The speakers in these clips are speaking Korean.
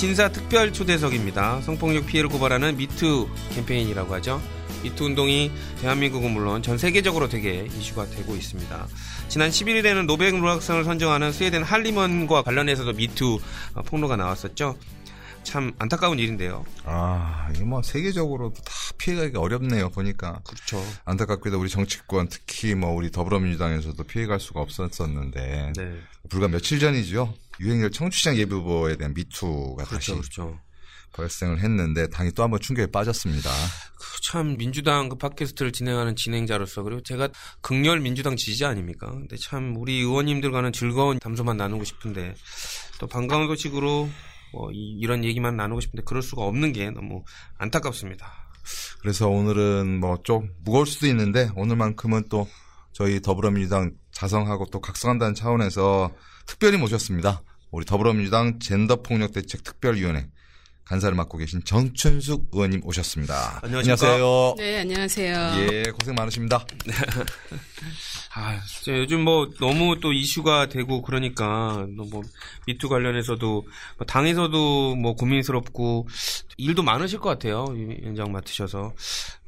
진사 특별 초대석입니다. 성폭력 피해를 고발하는 미투 캠페인이라고 하죠. 미투 운동이 대한민국은 물론 전 세계적으로 되게 이슈가 되고 있습니다. 지난 11일에는 노벨 문학상을 선정하는 스웨덴 한림원과 관련해서도 미투 폭로가 나왔었죠. 참 안타까운 일인데요. 아, 이게 뭐 세계적으로도 다 피해가기 어렵네요. 보니까. 그렇죠. 안타깝게도 우리 정치권 특히 뭐 우리 더불어민주당에서도 피해갈 수가 없었었는데 네. 불과 며칠 전이죠. 유행열 청취장 예비후보에 대한 미투가 그렇죠. 다시 그렇죠. 발생을 했는데 당이 또 한 번 충격에 빠졌습니다. 그 참 민주당 그 팟캐스트를 진행하는 진행자로서 그리고 제가 극렬 민주당 지지자 아닙니까? 근데 참 우리 의원님들과는 즐거운 담소만 나누고 싶은데 또 반가운 소식으로 뭐 이, 이런 얘기만 나누고 싶은데 그럴 수가 없는 게 너무 안타깝습니다. 그래서 오늘은 뭐 좀 무거울 수도 있는데 오늘만큼은 또 저희 더불어민주당 자성하고 또 각성한다는 차원에서 특별히 모셨습니다. 우리 더불어민주당 젠더폭력대책 특별위원회 간사를 맡고 계신 정춘숙 의원님 오셨습니다. 안녕하십니까? 안녕하세요. 네, 안녕하세요. 예, 고생 많으십니다. 아, 진짜 요즘 뭐 너무 또 이슈가 되고 그러니까 뭐 미투 관련해서도 뭐 당에서도 뭐 고민스럽고 일도 많으실 것 같아요. 위원장 맡으셔서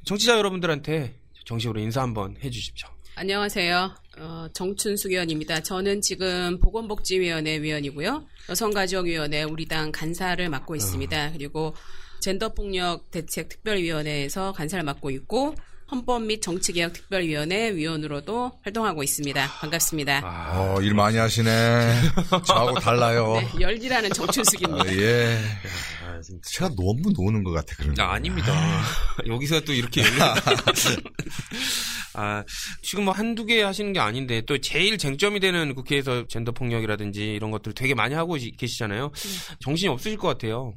청취자 여러분들한테 정식으로 인사 한번 해주십시오. 안녕하세요. 어, 정춘숙 의원입니다. 저는 지금 보건복지위원회 위원이고요. 여성가족위원회 우리 당 간사를 맡고 있습니다. 그리고 젠더폭력 대책 특별위원회에서 간사를 맡고 있고 헌법 및 정치개혁 특별위원회 위원으로도 활동하고 있습니다. 반갑습니다. 아, 어, 일 많이 하시네. 저하고 달라요. 네, 열리라는 정춘숙입니다. 어, 예. 아. 제가 너무 노는 것 같아, 그런 거. 아, 아닙니다. 여기서 또 이렇게. 아, 지금 뭐 한두 개 하시는 게 아닌데 또 제일 쟁점이 되는 국회에서 젠더 폭력이라든지 이런 것들을 되게 많이 하고 계시잖아요. 정신이 없으실 것 같아요.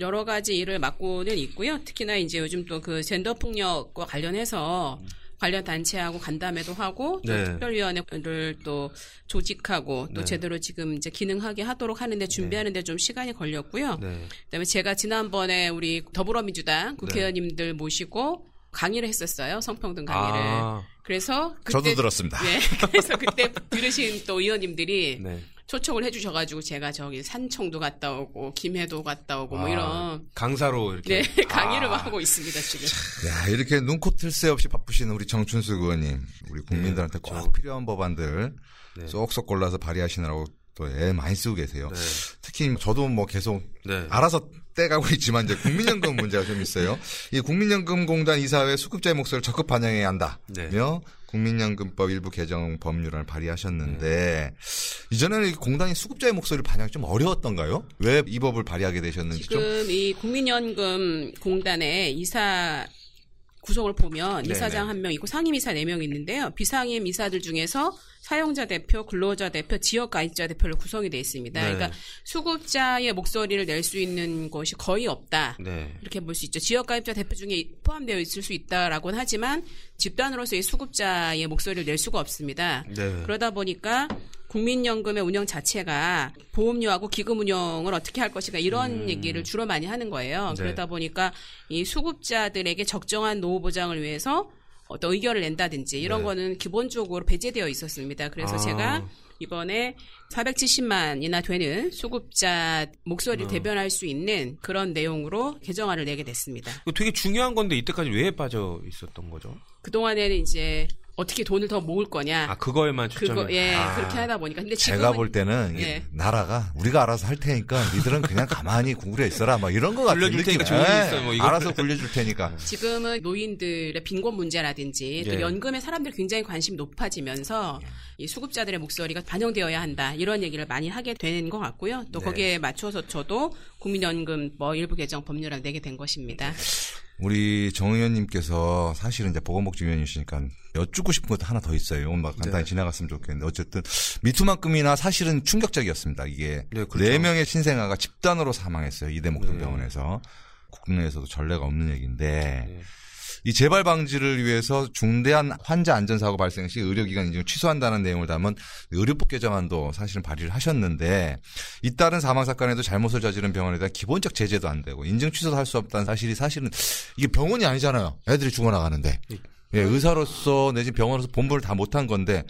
여러 가지 일을 맡고는 있고요. 특히나 이제 요즘 또 그 젠더 폭력과 관련해서 관련 단체하고 간담회도 하고 또 네. 특별위원회를 또 조직하고 또 네. 제대로 지금 이제 기능하게 하도록 하는데 준비하는데 좀 시간이 걸렸고요. 네. 그다음에 제가 지난번에 우리 더불어민주당 국회의원님들 모시고 강의를 했었어요. 성평등 강의를. 아, 그래서 그때 저도 들었습니다. 네. 그래서 그때 들으신 또 의원님들이 네. 초청을 해주셔가지고 제가 저기 산청도 갔다 오고 김해도 갔다 오고 뭐 아, 이런 강사로 이렇게. 네 강의를 아, 하고 있습니다 지금. 야, 이렇게 눈코 틀 새 없이 바쁘신 우리 정춘숙 의원님, 우리 국민들한테 네, 꼭 필요한 법안들 네. 쏙쏙 골라서 발의하시느라고 또 애 많이 쓰고 계세요. 네. 특히 저도 뭐 계속 네. 알아서 떼가고 있지만 이제 국민연금 문제가 좀 있어요. 이 국민연금공단 이사회 수급자의 목소리를 적극 반영해야 한다며 네. 국민연금법 일부 개정 법률안을 발의하셨는데 이전에는 이 공단이 수급자의 목소리를 반영하기 좀 어려웠던가요? 왜 이 법을 발의하게 되셨는지 좀 지금 이 국민연금 공단의 이사 구성을 보면. 이사장 한 명 있고 상임이사 네 명 있는데요. 비상임 이사들 중에서 사용자 대표, 근로자 대표, 지역 가입자 대표로 구성이 되어 있습니다. 네. 그러니까 수급자의 목소리를 낼 수 있는 것이 거의 없다. 네. 이렇게 볼 수 있죠. 지역 가입자 대표 중에 포함되어 있을 수 있다라고는 하지만 집단으로서의 수급자의 목소리를 낼 수가 없습니다. 네. 그러다 보니까 국민연금의 운영 자체가 보험료하고 기금 운영을 어떻게 할 것인가 이런 얘기를 주로 많이 하는 거예요. 음. 네. 그러다 보니까 이 수급자들에게 적정한 노후 보장을 위해서 어떤 의견을 낸다든지 이런 네. 거는 기본적으로 배제되어 있었습니다. 그래서 아. 제가 이번에 470만이나 되는 수급자 어. 목소리를 대변할 수 있는 그런 내용으로 개정안을 내게 됐습니다. 되게 중요한 건데 이때까지 왜 빠져 있었던 거죠? 그동안에는 이제 어떻게 돈을 더 모을 거냐. 아 그거에만 초점이. 그거 예 아. 그렇게 하다 보니까 근데 지금은 제가 볼 때는 예. 나라가 우리가 알아서 할 테니까 니들은 그냥 가만히 구글에 있어라 막 이런 거 같은 굴려줄 느낌. 테니까 좋은 일 예, 있어요, 뭐 이거. 알아서 굴려줄 테니까. 지금은 노인들의 빈곤 문제라든지 또 예. 연금에 사람들이 굉장히 관심이 높아지면서 이 수급자들의 목소리가 반영되어야 한다 이런 얘기를 많이 하게 되는 것 같고요. 또 네. 거기에 맞춰서 저도 국민연금 뭐 일부 개정 법률을 내게 된 것입니다. 우리 정 의원님께서 사실은 이제 보건복지위원이시니까 여쭙고 싶은 것도 하나 더 있어요. 오늘 막 간단히 네. 지나갔으면 좋겠는데 어쨌든 미투만큼이나 사실은 충격적이었습니다. 이게 네, 네, 그렇죠. 명의 신생아가 집단으로 사망했어요. 이대 목동병원에서 국내에서도 전례가 없는 얘기인데 네. 이 재발 방지를 위해서 중대한 환자 안전 사고 발생 시 의료기관 인증을 취소한다는 내용을 담은 의료법 개정안도 사실은 발의를 하셨는데 잇따른 사망 사건에도 잘못을 저지른 병원에 대한 기본적 제재도 안 되고 인증 취소도 할 수 없다는 사실이 사실은 이게 병원이 아니잖아요. 애들이 죽어나가는데 예, 의사로서 내지 병원에서 본부를 다 못한 건데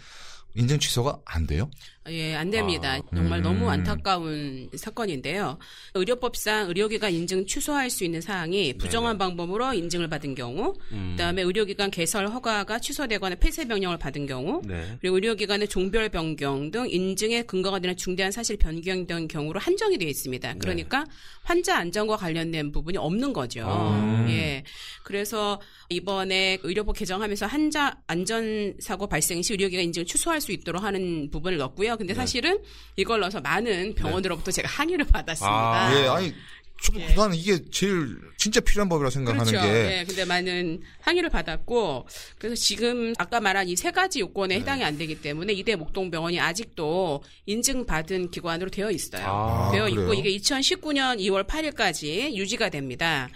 인증 취소가 안 돼요? 예, 안 됩니다. 아, 정말 음. 너무 안타까운 사건인데요. 의료법상 의료기관 인증 취소할 수 있는 사항이 부정한 방법으로 인증을 받은 경우, 음. 그다음에 의료기관 개설 허가가 취소되거나 폐쇄 명령을 받은 경우, 네. 그리고 의료기관의 종별 변경 등 인증에 근거가 되는 중대한 사실 변경된 경우로 한정이 되어 네. 있습니다. 그러니까 환자 안전과 관련된 부분이 없는 거죠. 아. 예. 그래서 이번에 의료법 개정하면서 환자 안전 사고 발생 시 의료기관 인증을 취소할 수 있도록 하는 부분을 넣었고요. 네. 근데 사실은 이걸 넣어서 많은 병원으로부터 제가 항의를 받았습니다. 아. 예, 아니 저도 예. 나는 이게 제일 진짜 필요한 법이라 생각하는 그렇죠. 게 예, 근데 많은 항의를 받았고 그래서 지금 아까 말한 이 세 가지 요건에 네. 해당이 안 되기 때문에 이대 목동병원이 아직도 인증받은 기관으로 되어 있어요. 아, 되어 그래요? 있고 이게 2019년 2월 8일까지 유지가 됩니다.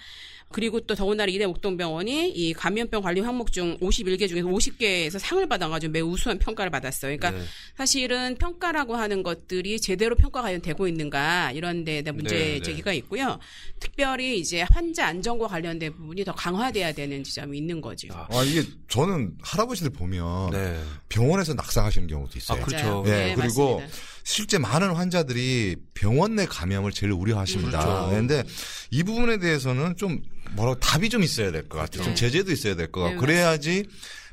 그리고 또 더군다나 이대 목동병원이 이 감염병 관리 항목 중 51개 중에서 50개에서 상을 받아가지고 매우 우수한 평가를 받았어요. 그러니까 네. 사실은 평가라고 하는 것들이 제대로 평가가 되고 있는가 이런 데에 대한 문제 네, 네. 제기가 있고요. 특별히 이제 환자 안전과 관련된 부분이 더 강화돼야 되는 지점이 있는 거죠. 아, 아 이게 저는 할아버지들 보면 네. 병원에서 낙상하시는 경우도 있어요. 아, 그렇죠. 예, 네, 그리고 맞습니다. 실제 많은 환자들이 병원 내 감염을 제일 우려하십니다. 그렇죠. 그런데 이 부분에 대해서는 좀 뭐라고 답이 좀 있어야 될 것 같아요. 좀 네. 제재도 있어야 될 것 같고 네, 그래야지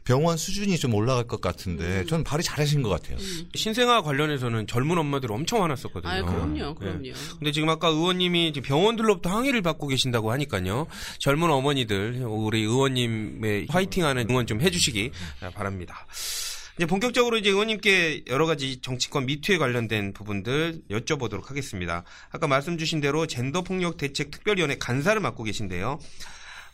병원 수준이 좀 올라갈 것 같은데 음. 저는 발이 잘하신 것 같아요. 신생아 관련해서는 젊은 엄마들 엄청 많았었거든요. 아, 그럼요, 네. 그럼요. 근데 지금 아까 의원님이 병원들로부터 항의를 받고 계신다고 하니까요. 젊은 어머니들 우리 의원님의 화이팅하는 응원 좀 해주시기 바랍니다. 이제 본격적으로 이제 의원님께 여러 가지 정치권 미투에 관련된 부분들 여쭤보도록 하겠습니다. 아까 말씀 주신 대로 젠더 폭력 대책 특별위원회 간사를 맡고 계신데요.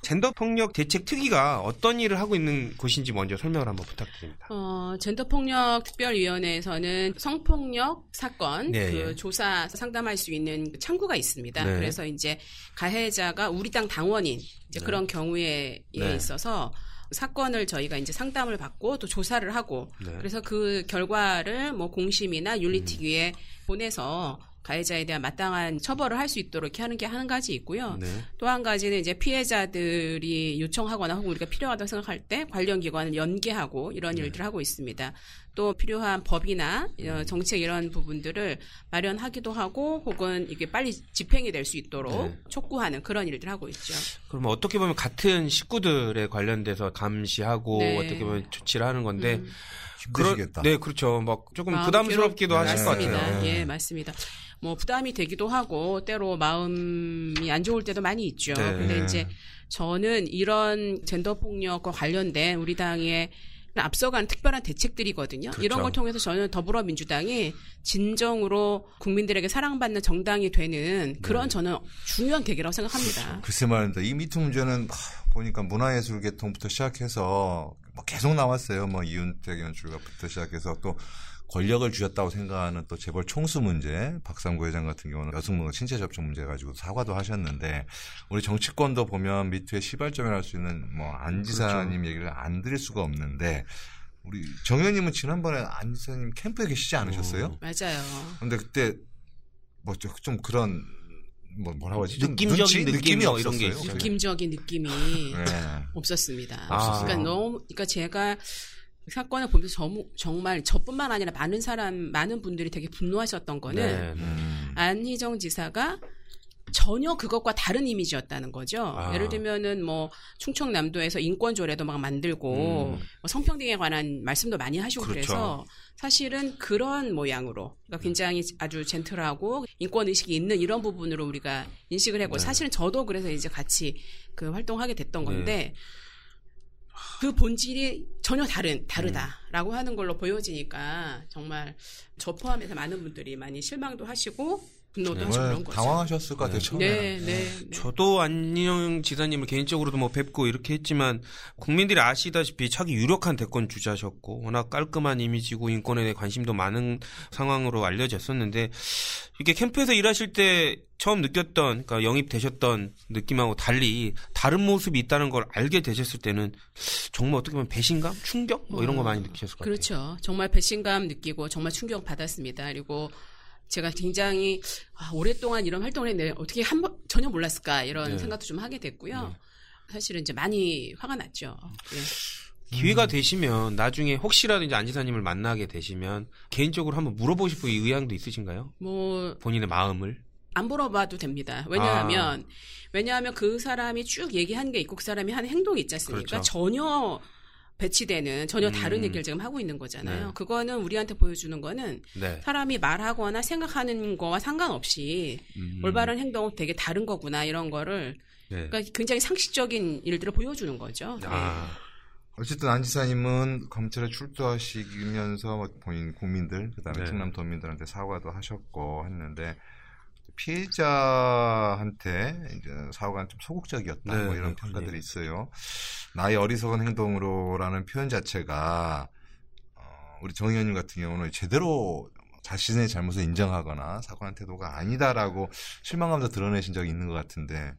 젠더 폭력 대책 특위가 어떤 일을 하고 있는 곳인지 먼저 설명을 한번 부탁드립니다. 어, 젠더 폭력 특별위원회에서는 성폭력 사건 네, 그 예. 조사 상담할 수 있는 창구가 있습니다. 네. 그래서 이제 가해자가 우리 당 당원인 이제 그런 경우에 네. 있어서 사건을 저희가 이제 상담을 받고 또 조사를 하고 네. 그래서 그 결과를 뭐 공심이나 윤리특위에 보내서 가해자에 대한 마땅한 처벌을 할 수 있도록 이렇게 하는 게 한 가지 있고요. 네. 또한 가지는 이제 피해자들이 요청하거나 혹은 우리가 필요하다고 생각할 때 관련 기관을 연계하고 이런 네. 일들을 하고 있습니다. 또 필요한 법이나 음. 어, 정책 이런 부분들을 마련하기도 하고 혹은 이게 빨리 집행이 될 수 있도록 네. 촉구하는 그런 일들을 하고 있죠. 그러면 어떻게 보면 같은 식구들에 관련돼서 감시하고 네. 어떻게 보면 조치를 하는 건데 음. 힘드시겠다. 네, 그렇죠. 막 조금 부담스럽기도 괴롭- 하실 것 맞습니다. 같아요. 예, 맞습니다. 뭐 부담이 되기도 하고 때로 마음이 안 좋을 때도 많이 있죠. 네. 근데 이제 저는 이런 젠더 폭력과 관련된 우리 당의 앞서간 특별한 대책들이거든요. 그렇죠. 이런 걸 통해서 저는 더불어민주당이 진정으로 국민들에게 사랑받는 정당이 되는 그런 네. 저는 중요한 계기라고 생각합니다. 글쎄 말입니다. 이 미투 문제는 하, 보니까 문화예술 계통부터 시작해서 뭐 계속 나왔어요. 뭐 이윤택 연출가부터 시작해서 또 권력을 쥐었다고 생각하는 또 재벌 총수 문제, 박상구 회장 같은 경우는 여성분과 신체 접촉 문제 가지고 사과도 하셨는데 우리 정치권도 보면 미투의 시발점이랄 수 있는 뭐 안지사님 얘기를 안 드릴 수가 없는데 우리 정 의원님은 지난번에 안지사님 캠프에 계시지 않으셨어요? 맞아요. 근데 그때 뭐 좀 그런 뭐 뭐라고 하지? 좀 느낌적인 눈치? 느낌 느낌이 뭐 이런 게 없었어요. 있어요. 느낌적인 느낌이 네. 없었습니다. 아. 그러니까 너무, 그러니까 제가 사건을 보면서 저, 정말 저뿐만 아니라 많은 사람, 많은 분들이 되게 분노하셨던 거는 네, 네. 음. 안희정 지사가 전혀 그것과 다른 이미지였다는 거죠. 아. 예를 들면은 뭐 충청남도에서 인권조례도 막 만들고 음. 뭐 성평등에 관한 말씀도 많이 하시고 그 그렇죠. 래서 사실은 그런 모양으로 그러니까 굉장히 아주 젠틀하고 인권 의식이 있는 이런 부분으로 우리가 인식을 하고 네. 사실은 저도 그래서 이제 같이 그 활동하게 됐던 네. 건데 그 본질이 전혀 다른 음. 다르다라고 하는 걸로 보여지니까 정말 저 포함해서 많은 분들이 많이 실망도 하시고 정말 그런 거죠. 당황하셨을 것 같아요, 처음에. 네, 네. 네. 저도 안녕 지사님을 개인적으로도 뭐 뵙고 이렇게 했지만 국민들이 아시다시피 차기 유력한 대권 주자셨고 워낙 깔끔한 이미지고 인권에 대해 관심도 많은 상황으로 알려졌었는데 이렇게 캠프에서 일하실 때 처음 느꼈던 그러니까 영입되셨던 느낌하고 달리 다른 모습이 있다는 걸 알게 되셨을 때는 정말 어떻게 보면 배신감, 충격 뭐 이런 거 많이 느끼셨을 것 같아요. 그렇죠. 정말 배신감 느끼고 정말 충격 받았습니다. 그리고 제가 굉장히 아, 오랫동안 이런 활동을 했는데 어떻게 한 번 전혀 몰랐을까 이런 네. 생각도 좀 하게 됐고요. 네. 사실은 이제 많이 화가 났죠. 예. 기회가 음. 되시면 나중에 혹시라도 이제 안지사님을 만나게 되시면 개인적으로 한번 물어보고 싶은 의향도 있으신가요? 뭐 본인의 마음을. 안 물어봐도 됩니다. 왜냐하면 왜냐하면 그 사람이 쭉 얘기한 게 있고 그 사람이 하는 행동이 있지 않습니까? 그렇죠. 전혀 배치되는 전혀 다른 음. 얘기를 지금 하고 있는 거잖아요. 네. 그거는 우리한테 보여주는 거는 네. 사람이 말하거나 생각하는 거와 상관없이 음. 올바른 행동은 되게 다른 거구나 이런 거를 네. 그러니까 굉장히 상식적인 일들을 보여주는 거죠. 아, 어쨌든 안 지사님은 검찰에 출두하시면서 뭐 본인 국민들 그다음에 네. 충남 도민들한테 사과도 하셨고 했는데 피해자한테 이제 사과가 좀 소극적이었다 네, 뭐 이런 네, 평가들이 그러네요. 있어요. 나의 어리석은 행동으로라는 표현 자체가 어, 우리 정 의원님 같은 경우는 제대로 자신의 잘못을 인정하거나 사과한 태도가 아니다라고 실망감도 드러내신 적이 있는 것 같은데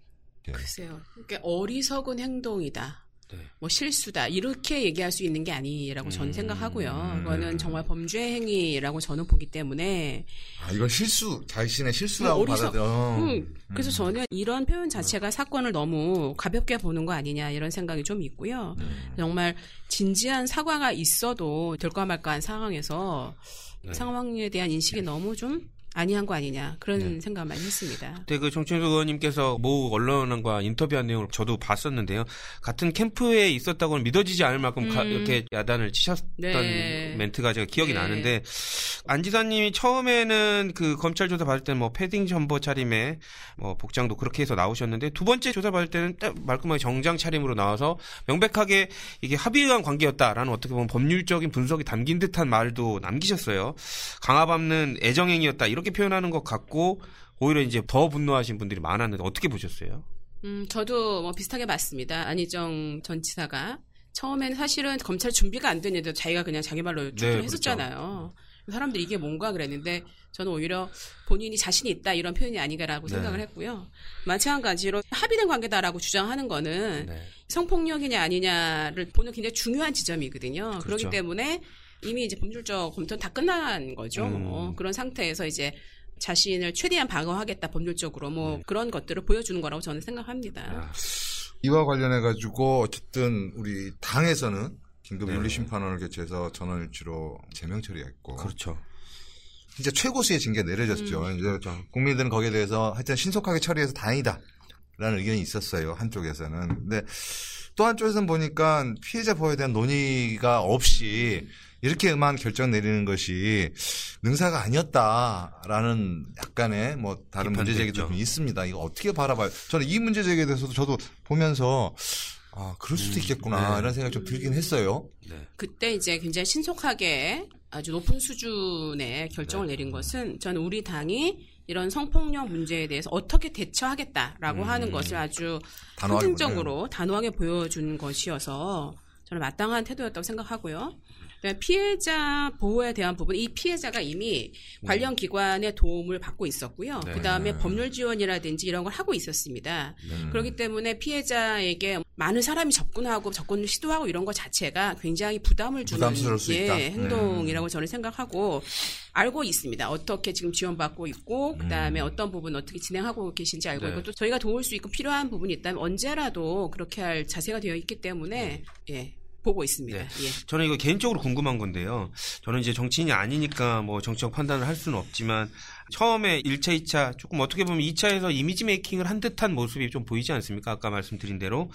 예. 글쎄요. 그러니까 어리석은 행동이다. 네. 뭐 실수다 이렇게 얘기할 수 있는 게 아니라고 저는 음, 생각하고요. 음. 그거는 정말 범죄 행위라고 저는 보기 때문에 아 이건 실수 자신의 실수라고 뭐 어리석- 받아들여. 음, 그래서 저는 이런 표현 자체가 사건을 너무 가볍게 보는 거 아니냐 이런 생각이 좀 있고요. 음. 정말 진지한 사과가 있어도 될까 말까한 상황에서 네. 상황에 대한 인식이 너무 좀 아니한 거 아니냐 그런 네. 생각 많이 했습니다. 그때 그 정춘수 의원님께서 모 언론과 인터뷰한 내용을 저도 봤었는데요. 같은 캠프에 있었다고는 믿어지지 않을 만큼 가- 음. 이렇게 야단을 치셨던 네. 멘트가 제가 기억이 네. 나는데 안 지사님이 처음에는 그 검찰 조사 받을 때는 뭐 패딩 점퍼 차림에 뭐 복장도 그렇게 해서 나오셨는데 두 번째 조사 받을 때는 딱 말끔하게 정장 차림으로 나와서 명백하게 이게 합의에 의한 관계였다라는 어떻게 보면 법률적인 분석이 담긴 듯한 말도 남기셨어요. 강압 없는 애정행위였다 이 렇게 표현하는 것 같고 오히려 이제 더 분노하신 분들이 많았는데 어떻게 보셨어요? 음, 저도 뭐 비슷하게 봤습니다. 안희정 전 지사가 처음에는 사실은 검찰 준비가 안 됐는데 자기가 그냥 자기 말로 네, 출두했었잖아요. 사람들이 이게 뭔가 그랬는데 저는 오히려 본인이 자신이 있다 이런 표현이 아닌가라고 네. 생각을 했고요. 마찬가지로 합의된 관계다라고 주장하는 거는 네. 성폭력이냐 아니냐를 보는 굉장히 중요한 지점이거든요. 그렇 그렇죠. 기 때문에 이미 이제 법률적 검토는 다 끝난 거죠. 음. 어, 그런 상태에서 이제 자신을 최대한 방어하겠다 법률적으로 뭐 네. 그런 것들을 보여주는 거라고 저는 생각합니다. 아, 이와 관련해 가지고 어쨌든 우리 당에서는 긴급 네. 윤리심판원을 개최해서 전원일치로 제명 처리했고 그렇죠. 진짜 최고수의 징계 내려졌죠. 음. 이제 국민들은 거기에 대해서 하여튼 신속하게 처리해서 다행이다. 라는 의견이 있었어요. 한쪽에서는. 근데 또 한쪽에서는 보니까 피해자 보호에 대한 논의가 없이 이렇게만 결정 내리는 것이 능사가 아니었다라는 약간의 뭐 다른 문제 제기도. 좀 있습니다. 이거 어떻게 바라봐요? 저는 이 문제 제기에 대해서도 저도 보면서 아, 그럴 수도 음, 있겠구나. 네. 이런 생각이 좀 들긴 했어요. 네. 그때 이제 굉장히 신속하게 아주 높은 수준의 결정을 네. 내린 것은 저는 우리 당이 이런 성폭력 문제에 대해서 어떻게 대처하겠다라고 음. 하는 것을 아주 단호하게 상징적으로 단호하게 보여준 것이어서 저는 마땅한 태도였다고 생각하고요. 그다음에 피해자 보호에 대한 부분, 이 피해자가 이미 관련 기관의 도움을 받고 있었고요. 네. 그다음에 법률 지원이라든지 이런 걸 하고 있었습니다. 음. 그렇기 때문에 피해자에게 많은 사람이 접근하고 접근을 시도하고 이런 것 자체가 굉장히 부담을 주는 부담스러울 수 예, 있다. 행동이라고 저는 생각하고 알고 있습니다. 어떻게 지금 지원받고 있고 그다음에 어떤 부분 어떻게 진행하고 계신지 알고 네. 있고 또 저희가 도울 수 있고 필요한 부분이 있다면 언제라도 그렇게 할 자세가 되어 있기 때문에 예. 보고 있습니다. 네. 예. 저는 이거 개인적으로 궁금한 건데요. 저는 이제 정치인이 아니니까 뭐 정치적 판단을 할 수는 없지만 처음에 1차, 2차 조금 어떻게 보면 2차에서 이미지 메이킹을 한 듯한 모습이 좀 보이지 않습니까? 아까 말씀드린 대로.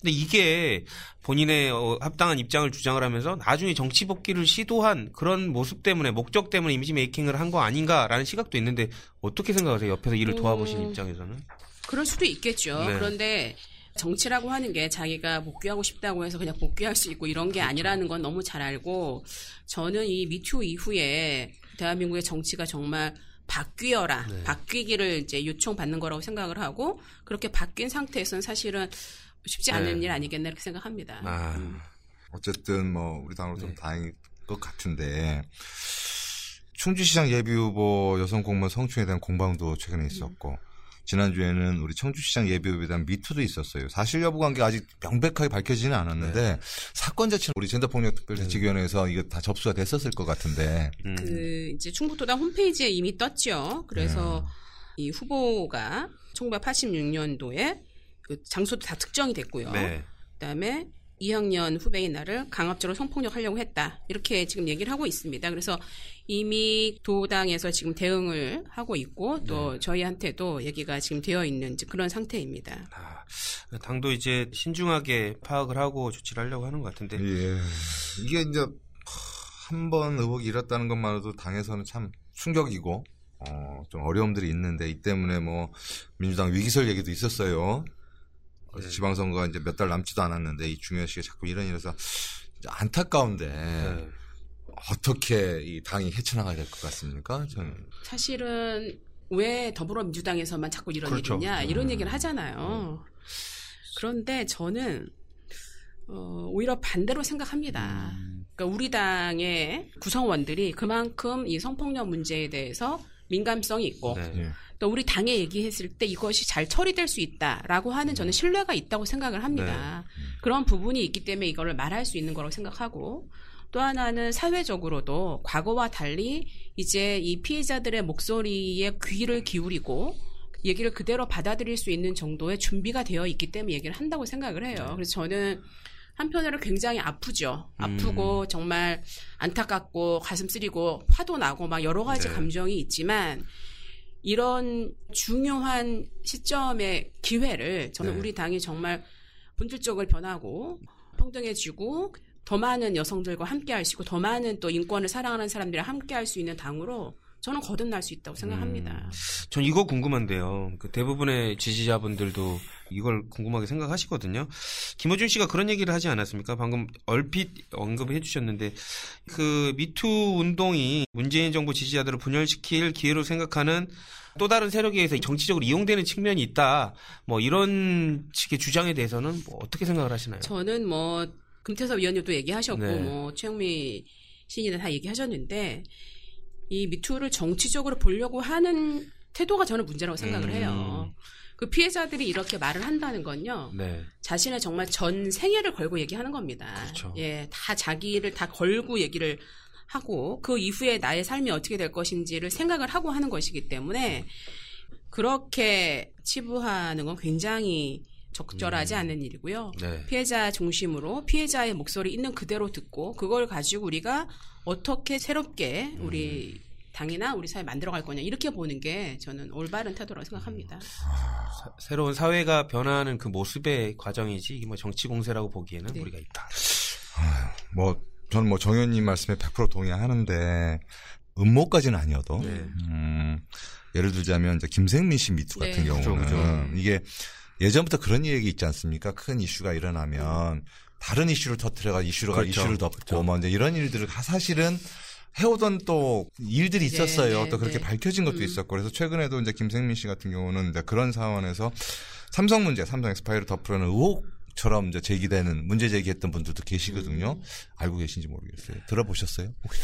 근데 이게 본인의 어, 합당한 입장을 주장을 하면서 나중에 정치 복귀를 시도한 그런 모습 때문에 목적 때문에 이미지 메이킹을 한 거 아닌가라는 시각도 있는데 어떻게 생각하세요? 옆에서 일을 도와보신 음. 입장에서는? 그럴 수도 있겠죠. 네. 그런데 정치라고 하는 게 자기가 복귀하고 싶다고 해서 그냥 복귀할 수 있고 이런 게 그렇죠. 아니라는 건 너무 잘 알고 저는 이 미투 이후에 대한민국의 정치가 정말 바뀌어라, 네. 바뀌기를 이제 요청받는 거라고 생각을 하고 그렇게 바뀐 상태에서는 사실은 쉽지 않은 네. 일 아니겠나 이렇게 생각합니다. 아, 음. 어쨌든 뭐 우리 당으로 좀 네. 다행일 것 같은데 충주시장 예비 후보 여성 공무원 성추행에 대한 공방도 최근에 있었고 지난주에는 우리 청주시장 예비 후보에 대한 미투도 있었어요. 사실 여부 관계가 아직 명백하게 밝혀지는 않았는데 사건 자체는 우리 젠더폭력특별대책위원회에서 이거 다 접수가 됐었을 것 같은데 음. 그 이제 충북도당 홈페이지에 이미 떴죠. 그래서 이 후보가 1986년도에 그 장소도 다 특정이 됐고요. 네. 그다음에 2학년 후배인 나를 강압적으로 성폭력 하려고 했다. 이렇게 지금 얘기를 하고 있습니다. 그래서 이미 도당에서 지금 대응을 하고 있고 또 저희한테도 얘기가 지금 되어 있는 그런 상태입니다. 아, 당도 이제 신중하게 파악을 하고 조치를 하려고 하는 것 같은데. 예. 이게 이제 한 번 의혹이 일었다는 것만으로도 당에서는 참 충격이고 어, 좀 어려움들이 있는데 이 때문에 뭐 민주당 위기설 얘기도 있었어요. 네. 지방선거가 이제 몇 달 남지도 않았는데 이 중현 씨가 자꾸 이런 일에서 안타까운데 네. 어떻게 이 당이 헤쳐나가야 될 것 같습니까? 저는 사실은 왜 더불어민주당에서만 자꾸 이런 그렇죠. 얘기냐 이런 얘기를 하잖아요. 그런데 저는 어, 오히려 반대로 생각합니다. 그러니까 우리 당의 구성원들이 그만큼 이 성폭력 문제에 대해서 민감성이 있고 네. 예. 또 우리 당에 얘기했을 때 이것이 잘 처리될 수 있다라고 하는 저는 신뢰가 있다고 생각을 합니다. 그런 부분이 있기 때문에 이거를 말할 수 있는 거라고 생각하고 또 하나는 사회적으로도 과거와 달리 이제 이 피해자들의 목소리에 귀를 기울이고 얘기를 그대로 받아들일 수 있는 정도의 준비가 되어 있기 때문에 얘기를 한다고 생각을 해요. 그래서 저는 한편으로 굉장히 아프죠. 아프고 정말 안타깝고 가슴 쓰리고 화도 나고 막 여러 가지 네. 감정이 있지만 이런 중요한 시점의 기회를 저는 네. 우리 당이 정말 본질적으로 변하고 평등해지고 더 많은 여성들과 함께 할 수 있고 더 많은 또 인권을 사랑하는 사람들이 함께 할 수 있는 당으로 저는 거듭날 수 있다고 생각합니다. 전 이거 궁금한데요. 그 대부분의 지지자분들도 이걸 궁금하게 생각하시거든요. 김호준 씨가 그런 얘기를 하지 않았습니까? 방금 얼핏 언급을 해주셨는데 그 미투 운동이 문재인 정부 지지자들을 분열시킬 기회로 생각하는 또 다른 세력에 의해서 정치적으로 이용되는 측면이 있다. 뭐 이런 식의 주장에 대해서는 뭐 어떻게 생각을 하시나요? 저는 뭐 금태섭 의원님도 얘기하셨고 네. 뭐 최영미 시인이나 다 얘기하셨는데 이 미투를 정치적으로 보려고 하는 태도가 저는 문제라고 생각을 음. 해요. 그 피해자들이 이렇게 말을 한다는 건요. 네. 자신의 정말 전 생애를 걸고 얘기하는 겁니다. 그렇죠. 예, 다 자기를 다 걸고 얘기를 하고 그 이후에 나의 삶이 어떻게 될 것인지를 생각을 하고 하는 것이기 때문에 그렇게 치부하는 건 굉장히 적절하지 않은 일이고요. 네. 피해자 중심으로 피해자의 목소리 있는 그대로 듣고 그걸 가지고 우리가 어떻게 새롭게 우리 당이나 우리 사회 만들어갈 거냐 이렇게 보는 게 저는 올바른 태도라고 생각합니다. 사- 새로운 사회가 변화하는 그 모습의 과정이지 뭐 정치 공세라고 보기에는 네. 우리가 있다. 뭐 저는 뭐 정현님 말씀에 100% 동의하는데 음모까지는 아니어도 네. 음, 예를 들자면 이제 김생민 씨 미투 같은 네. 경우는 그죠, 그죠. 이게 예전부터 그런 얘기 있지 않습니까? 큰 이슈가 일어나면 다른 이슈를 터트려가 이슈가 그렇죠. 이슈를 덮고 그렇죠. 뭐 이제 이런 일들을 가- 사실은 해오던 또 일들이 네, 있었어요. 네, 또 그렇게 네. 밝혀진 것도 음. 있었고 그래서 최근에도 이제 김생민 씨 같은 경우는 이제 그런 상황에서 삼성 문제, 삼성 엑스파일을 덮으려는 의혹 처럼 이제 제기되는 문제 제기했던 분들도 계시거든요. 음. 알고 계신지 모르겠어요. 들어보셨어요? 혹시?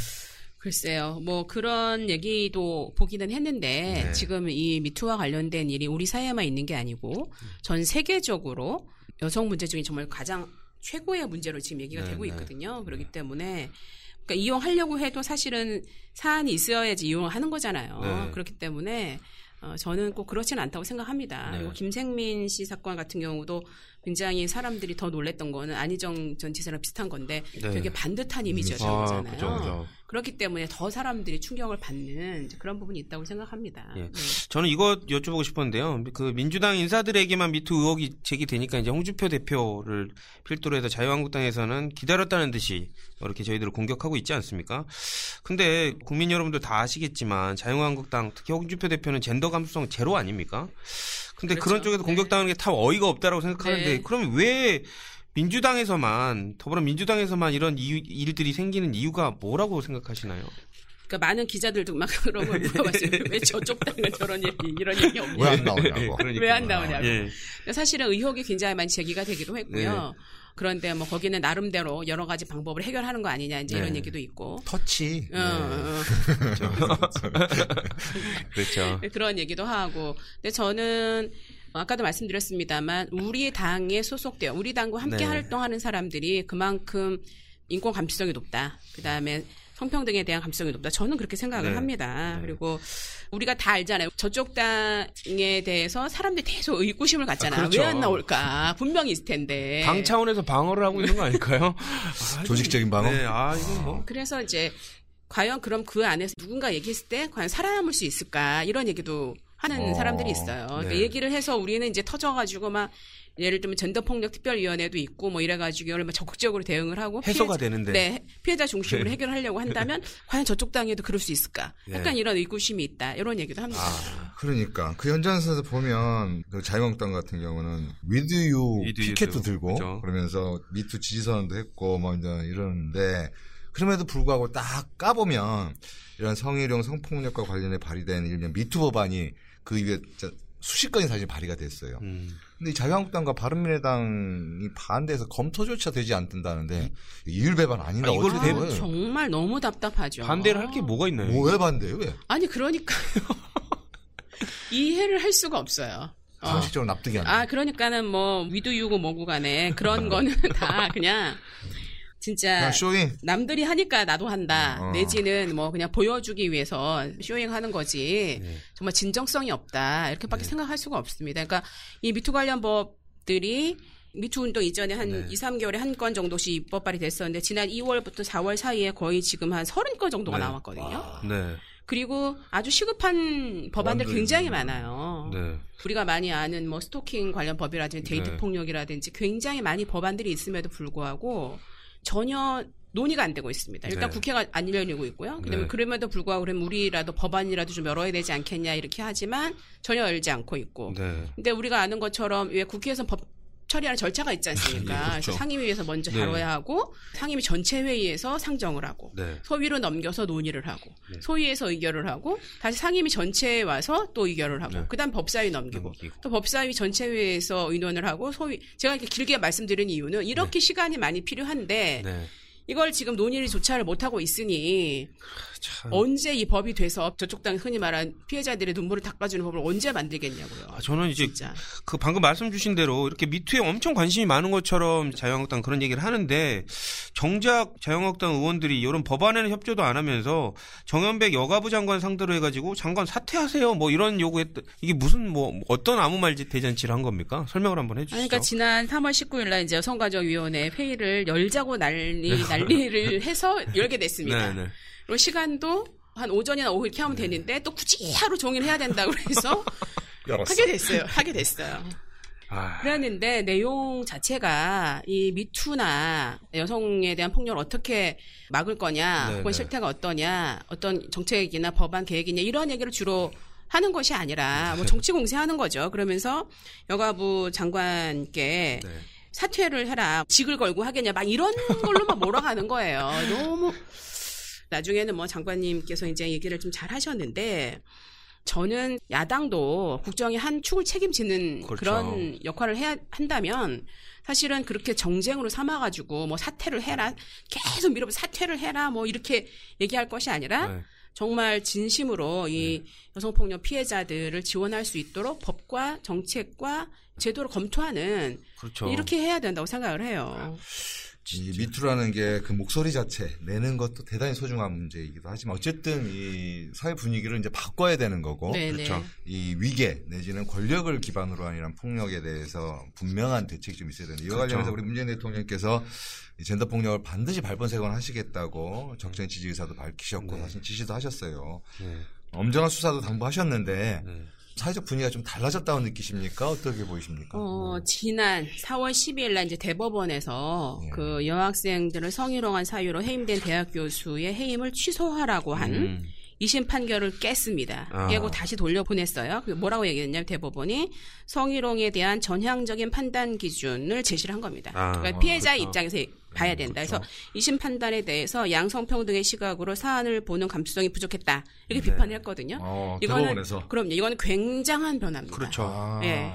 글쎄요, 뭐 그런 얘기도 보기는 했는데 네. 지금 이 미투와 관련된 일이 우리 사회에만 있는 게 아니고 전 세계적으로 여성 문제 중에 정말 가장 최고의 문제로 지금 얘기가 네, 되고 네. 있거든요. 그렇기 때문에 그러니까 이용하려고 해도 사실은 사안이 있어야지 이용을 하는 거잖아요. 네. 그렇기 때문에 어, 저는 꼭 그렇지는 않다고 생각합니다. 네. 그리고 김생민 씨 사건 같은 경우도 굉장히 사람들이 더 놀랬던 거는 안희정 전 지사랑 비슷한 건데 네. 되게 반듯한 이미지였던 아, 거잖아요. 그죠. 그렇기 때문에 더 사람들이 충격을 받는 그런 부분이 있다고 생각합니다. 예. 네. 저는 이거 여쭤보고 싶었는데요. 그 민주당 인사들에게만 미투 의혹이 제기되니까 이제 홍준표 대표를 필두로 해서 자유한국당에서는 기다렸다는 듯이 이렇게 저희들을 공격하고 있지 않습니까? 근데 국민 여러분들 다 아시겠지만 자유한국당 특히 홍준표 대표는 젠더 감수성 제로 아닙니까? 근데 그렇죠. 그런 쪽에서 네. 공격당하는 게 다 어이가 없다라고 생각하는데 네. 그러면 왜 민주당에서만 더불어민주당에서만 이런 이유- 일들이 생기는 이유가 뭐라고 생각하시나요? 그러니까 많은 기자들도 막 그런 걸 물어봤어요. 왜 저쪽 당은 저런 얘기, 이런 얘기 없냐. 왜안 나오냐고. 그러니까. 왜안 나오냐고. 예. 사실은 의혹이 굉장히 많이 제기가 되기도 했고요. 네. 그런데 뭐 거기는 나름대로 여러 가지 방법을 해결하는 거 아니냐 이제 이런 네. 얘기도 있고. 터치. 어, 어, 그렇죠. 어. 그런 얘기도 하고. 근데 저는 아까도 말씀드렸습니다만 우리 당에 소속되어 우리 당과 함께 네. 활동하는 사람들이 그만큼 인권 감수성이 높다. 그다음에 성평등에 대한 감성이 높다. 저는 그렇게 생각을 네. 합니다. 네. 그리고 우리가 다 알잖아요. 저쪽 당에 대해서 사람들이 계속 의구심을 갖잖아요. 아, 그렇죠. 왜안 나올까? 분명히 있을 텐데. 당 차원에서 방어를 하고 있는 거 아닐까요? 아, 조직적인 방어? 네, 아 이건 뭐 그래서 이제 과연 그럼 그 안에서 누군가 얘기했을 때 과연 살아남을 수 있을까 이런 얘기도 하는 어, 사람들이 있어요. 그러니까 네. 얘기를 해서 우리는 이제 터져가지고 막 예를 들면 전더폭력 특별위원회도 있고 뭐 이래가지고 막 적극적으로 대응을 하고 해소가 피해자- 되는데. 네 피해자 중심으로 네. 해결하려고 한다면 과연 저쪽 당에도 그럴 수 있을까? 약간 네. 이런 의구심이 있다 이런 얘기도 합니다. 아, 그러니까 그 현장에서 보면 그 자유한국당 같은 경우는 위드유 피켓도 도, 들고 그죠. 그러면서 미투 지지선언도 했고 뭐 이제 이러는데 그럼에도 불구하고 딱 까보면 이런 성희롱 성폭력과 관련해 발의된 일명 미투 법안이 그 위에 수십 건이 사실 발의가 됐어요. 음. 근데 이 자유한국당과 바른미래당이 반대해서 검토조차 되지 않는다는데 이율 배반 아닌가 아, 이걸로 어떻게 되면 된 거예요? 정말 너무 답답하죠. 반대를 할 게 뭐가 있나요? 뭐 왜 반대요? 왜? 아니 그러니까요. 이해를 할 수가 없어요. 어. 상식적으로 납득이 안 돼. 아, 그러니까는 뭐 with you고 뭐고 간에 그런 거는 다 그냥 진짜 showing. 남들이 하니까 나도 한다. 어. 내지는 뭐 그냥 보여주기 위해서 showing 하는 거지. 네. 정말 진정성이 없다. 이렇게밖에 생각할 수가 없습니다. 그러니까 이 미투 관련 법들이 미투 운동 이전에 한 네. 2, 3개월에 한 건 정도씩 입법 발의 됐었는데 지난 2월부터 4월 사이에 거의 지금 한 30건 정도가 네. 나왔거든요. 네. 그리고 아주 시급한 법안들 굉장히 있네요. 많아요. 네. 우리가 많이 아는 뭐 스토킹 관련 법이라든지 데이트 네. 폭력이라든지 굉장히 많이 법안들이 있음에도 불구하고 전혀 논의가 안 되고 있습니다. 일단 네. 국회가 안 열리고 있고요. 그다음에 네. 그럼에도 불구하고 그럼 우리라도 법안이라도 좀 열어야 되지 않겠냐 이렇게 하지만 전혀 열지 않고 있고. 네. 근데 우리가 아는 것처럼 왜 국회에서 법 처리하는 절차가 있지 않습니까? 예, 그렇죠. 상임위에서 먼저 네. 다뤄야 하고 상임위 전체 회의에서 상정을 하고 네. 소위로 넘겨서 논의를 하고 네. 소위에서 의결을 하고 다시 상임위 전체에 와서 또 의결을 하고 네. 그다음 법사위 넘기고 넘기고. 또 법사위 전체회에서 의논을 하고 소위 제가 이렇게 길게 말씀드린 이유는 이렇게 시간이 많이 필요한데 네. 이걸 지금 논의를 조차를 못 하고 있으니 참. 언제 이 법이 돼서 저쪽 당 흔히 말한 피해자들의 눈물을 닦아주는 법을 언제 만들겠냐고요. 아, 저는 이제 진짜. 그 방금 말씀 주신 대로 이렇게 미투에 엄청 관심이 많은 것처럼 자유한국당 그런 얘기를 하는데 정작 자유한국당 의원들이 이런 법안에는 협조도 안 하면서 정현백 여가부 장관 상대로 해가지고 장관 사퇴하세요 뭐 이런 요구했 이게 무슨 뭐 어떤 아무 말 대잔치를 한 겁니까? 설명을 한번 해주시죠. 아니, 그러니까 지난 3월 19일 날 이제 여성가족위원회 회의를 열자고 난리 난리를 해서 열게 됐습니다. 네, 네. 그리고 시간도 한 오전이나 오후 이렇게 하면 되는데 또 굳이 하루 종일 해야 된다고 열었어. 하게 됐어요. 하게 됐어요. 아, 그랬는데 내용 자체가 이 미투나 여성에 대한 폭력을 어떻게 막을 거냐, 네, 혹은 네. 실태가 어떠냐, 어떤 정책이나 법안 계획이냐 이런 얘기를 주로 하는 것이 아니라 뭐 정치 공세하는 거죠. 그러면서 여가부 장관께 네. 사퇴를 해라, 직을 걸고 하겠냐, 막 이런 걸로만 몰아가는 거예요. 너무 나중에는 뭐 장관님께서 이제 얘기를 좀 잘 하셨는데 저는 야당도 국정의 한 축을 책임지는 그렇죠. 그런 역할을 해야 한다면 사실은 그렇게 정쟁으로 삼아가지고 뭐 사퇴를 해라 계속 밀어서 사퇴를 해라 뭐 이렇게 얘기할 것이 아니라 네. 정말 진심으로 이 여성폭력 피해자들을 지원할 수 있도록 법과 정책과 제도를 검토하는 그렇죠. 이렇게 해야 된다고 생각을 해요. 이 미투라는 게 그 목소리 자체 내는 것도 대단히 소중한 문제이기도 하지만 어쨌든 이 사회 분위기를 이제 바꿔야 되는 거고 네네. 그렇죠. 이 위계 내지는 권력을 기반으로 한 이런 폭력에 대해서 분명한 대책이 좀 있어야 되는데 이와 그렇죠. 관련해서 우리 문재인 대통령께서 이 젠더 폭력을 반드시 발본색원 하시겠다고 적정 지지 의사도 밝히셨고 네. 사실 지시도 하셨어요. 네. 엄정한 수사도 당부하셨는데 네. 사회적 분위기가 좀 달라졌다고 느끼십니까? 어떻게 보이십니까? 어, 지난 4월 12일 날 이제 대법원에서 예. 그 여학생들을 성희롱한 사유로 해임된 대학 교수의 해임을 취소하라고 한 음. 2심 판결을 깼습니다. 아. 깨고 다시 돌려보냈어요. 그 뭐라고 얘기했냐면 대법원이 성희롱에 대한 전향적인 판단 기준을 제시를 한 겁니다. 아, 그러니까 피해자 그렇죠. 입장에서 봐야 된다. 그래서 2심 판단에 대해서 양성평등의 시각으로 사안을 보는 감수성이 부족했다. 이렇게 네. 비판을 했거든요. 어, 이거는 대법원에서 그럼요. 이거는 굉장한 변화입니다. 그렇죠. 아, 예.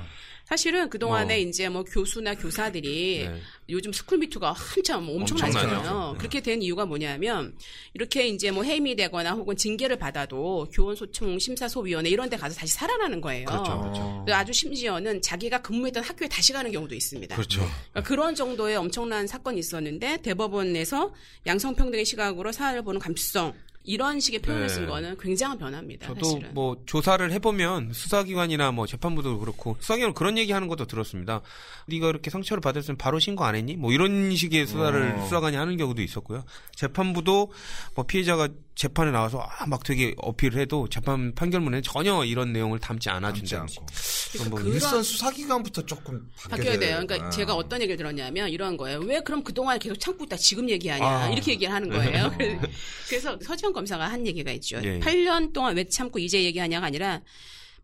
사실은 그동안에 어. 이제 뭐 교수나 교사들이 네. 요즘 스쿨미투가 한참 엄청나잖아요. 엄청나죠. 그렇게 된 이유가 뭐냐면 이렇게 이제 뭐 해임이 되거나 혹은 징계를 받아도 교원소총 심사소위원회 이런 데 가서 다시 살아나는 거예요. 그렇죠, 그렇죠. 그리고 아주 심지어는 자기가 근무했던 학교에 다시 가는 경우도 있습니다. 그렇죠. 그러니까 그런 정도의 엄청난 사건이 있었는데 대법원에서 양성평등의 시각으로 사안을 보는 감수성 이런 식의 표현을 네. 쓴 거는 굉장한 변화입니다. 저도 사실은. 뭐 조사를 해보면 수사기관이나 뭐 재판부도 그렇고 수사기관 그런 얘기하는 것도 들었습니다. 네가 이렇게 상처를 받았으면 바로 신고 안 했니? 뭐 이런 식의 수사를 어. 수사관이 하는 경우도 있었고요. 재판부도 뭐 피해자가 재판에 나와서 아, 막 되게 어필을 해도 재판 판결문에 전혀 이런 내용을 담지 않아준다든지. 않고. 그런 뭐 일선 수사 기관부터 조금 바뀌어야 돼요. 그러니까 아. 제가 어떤 얘기를 들었냐면 이런 거예요. 왜 그럼 그동안 계속 참고 있다 지금 얘기하냐 아. 이렇게 얘기를 하는 거예요. 그래서 서지현 검사가 한 얘기가 있죠. 예. 8년 동안 왜 참고 이제 얘기하냐가 아니라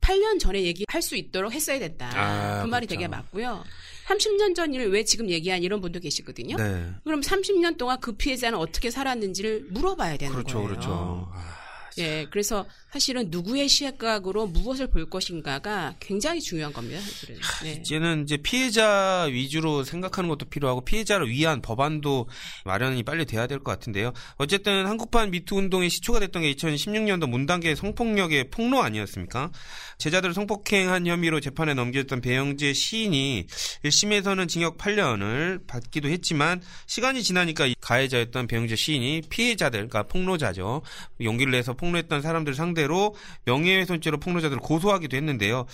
8년 전에 얘기할 수 있도록 했어야 됐다. 아, 그 말이 그렇죠. 되게 맞고요. 30년 전 일을 왜 지금 얘기한 이런 분도 계시거든요. 네. 그럼 30년 동안 그 피해자는 어떻게 살았는지를 물어봐야 되는 그렇죠, 거예요. 그렇죠. 아, 예, 그래서 사실은 누구의 시각으로 무엇을 볼 것인가가 굉장히 중요한 겁니다. 사실은. 네. 이제는 이제 피해자 위주로 생각하는 것도 필요하고 피해자를 위한 법안도 마련이 빨리 돼야 될 것 같은데요. 어쨌든 한국판 미투 운동의 시초가 됐던 게 2016년도 문단계 성폭력의 폭로 아니었습니까? 제자들을 성폭행한 혐의로 재판에 넘겨졌던 배영재 시인이 1심에서는 징역 8년을 받기도 했지만 시간이 지나니까 이 가해자였던 배영재 시인이 피해자들, 그러니까 폭로자죠. 용기를 내서 폭로 했던 사람들 상대로 명예훼손죄로 폭로자들을 고소하기도 했는데요.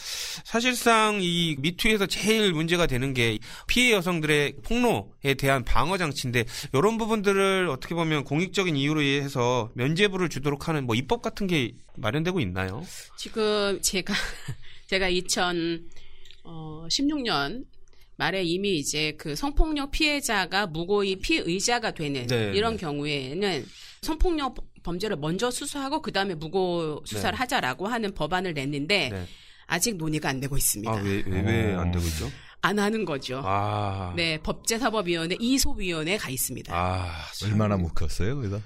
사실상 이 미투에서 제일 문제가 되는 게 피해 여성들의 폭로에 대한 방어 장치인데 이런 부분들을 어떻게 보면 공익적인 이유로 해서 면죄부를 주도록 하는 뭐 입법 같은 게 마련되고 있나요? 지금 제가 제가 2016년 말에 이미 이제 그 성폭력 피해자가 무고의 피의자가 되는 네, 이런 네. 경우에는 성폭력 범죄를 먼저 수사하고 그 다음에 무고 수사를 네. 하자라고 하는 법안을 냈는데 네. 아직 논의가 안 되고 있습니다. 아, 왜, 왜, 왜안 되고 있죠? 안 하는 거죠. 아. 네, 법제사법위원회 이소위원회에 가 있습니다. 아, 참. 얼마나 묵혔어요, 거기다?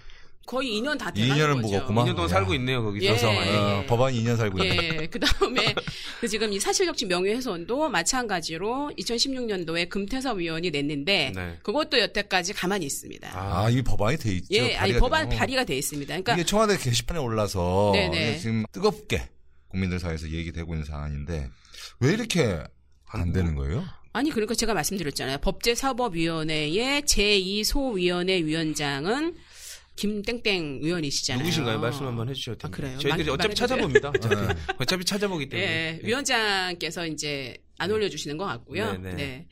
거의 2년 다 돼가는 2년은 거죠. 묵었구만. 2년 동안 야. 살고 있네요, 거기서. 예. 어, 법안이 2년 살고 있다. 예, 그 다음에 그 지금 이 사실적시 명예훼손도 마찬가지로 2016년도에 금태섭 위원이 냈는데 네. 그것도 여태까지 가만히 있습니다. 아, 아, 이 법안이 돼 있죠. 예, 아니 법안. 발의가 돼 있습니다. 그러니까 이게 청와대 게시판에 올라서 네네. 지금 뜨겁게 국민들 사이에서 얘기되고 있는 상황인데 왜 이렇게 안 되는 거예요? 아니 그러니까 제가 말씀드렸잖아요. 법제사법위원회의 제2소위원회 위원장은 김땡땡 위원이시잖아요. 누구신가요? 말씀 한번 해주셔도 됩니다. 아, 그래요? 저희들이 말- 어차피 찾아봅니다. 어차피, 어차피 찾아보기 때문에. 예, 위원장께서 이제 안 올려주시는 것 같고요. 네, 네. 네.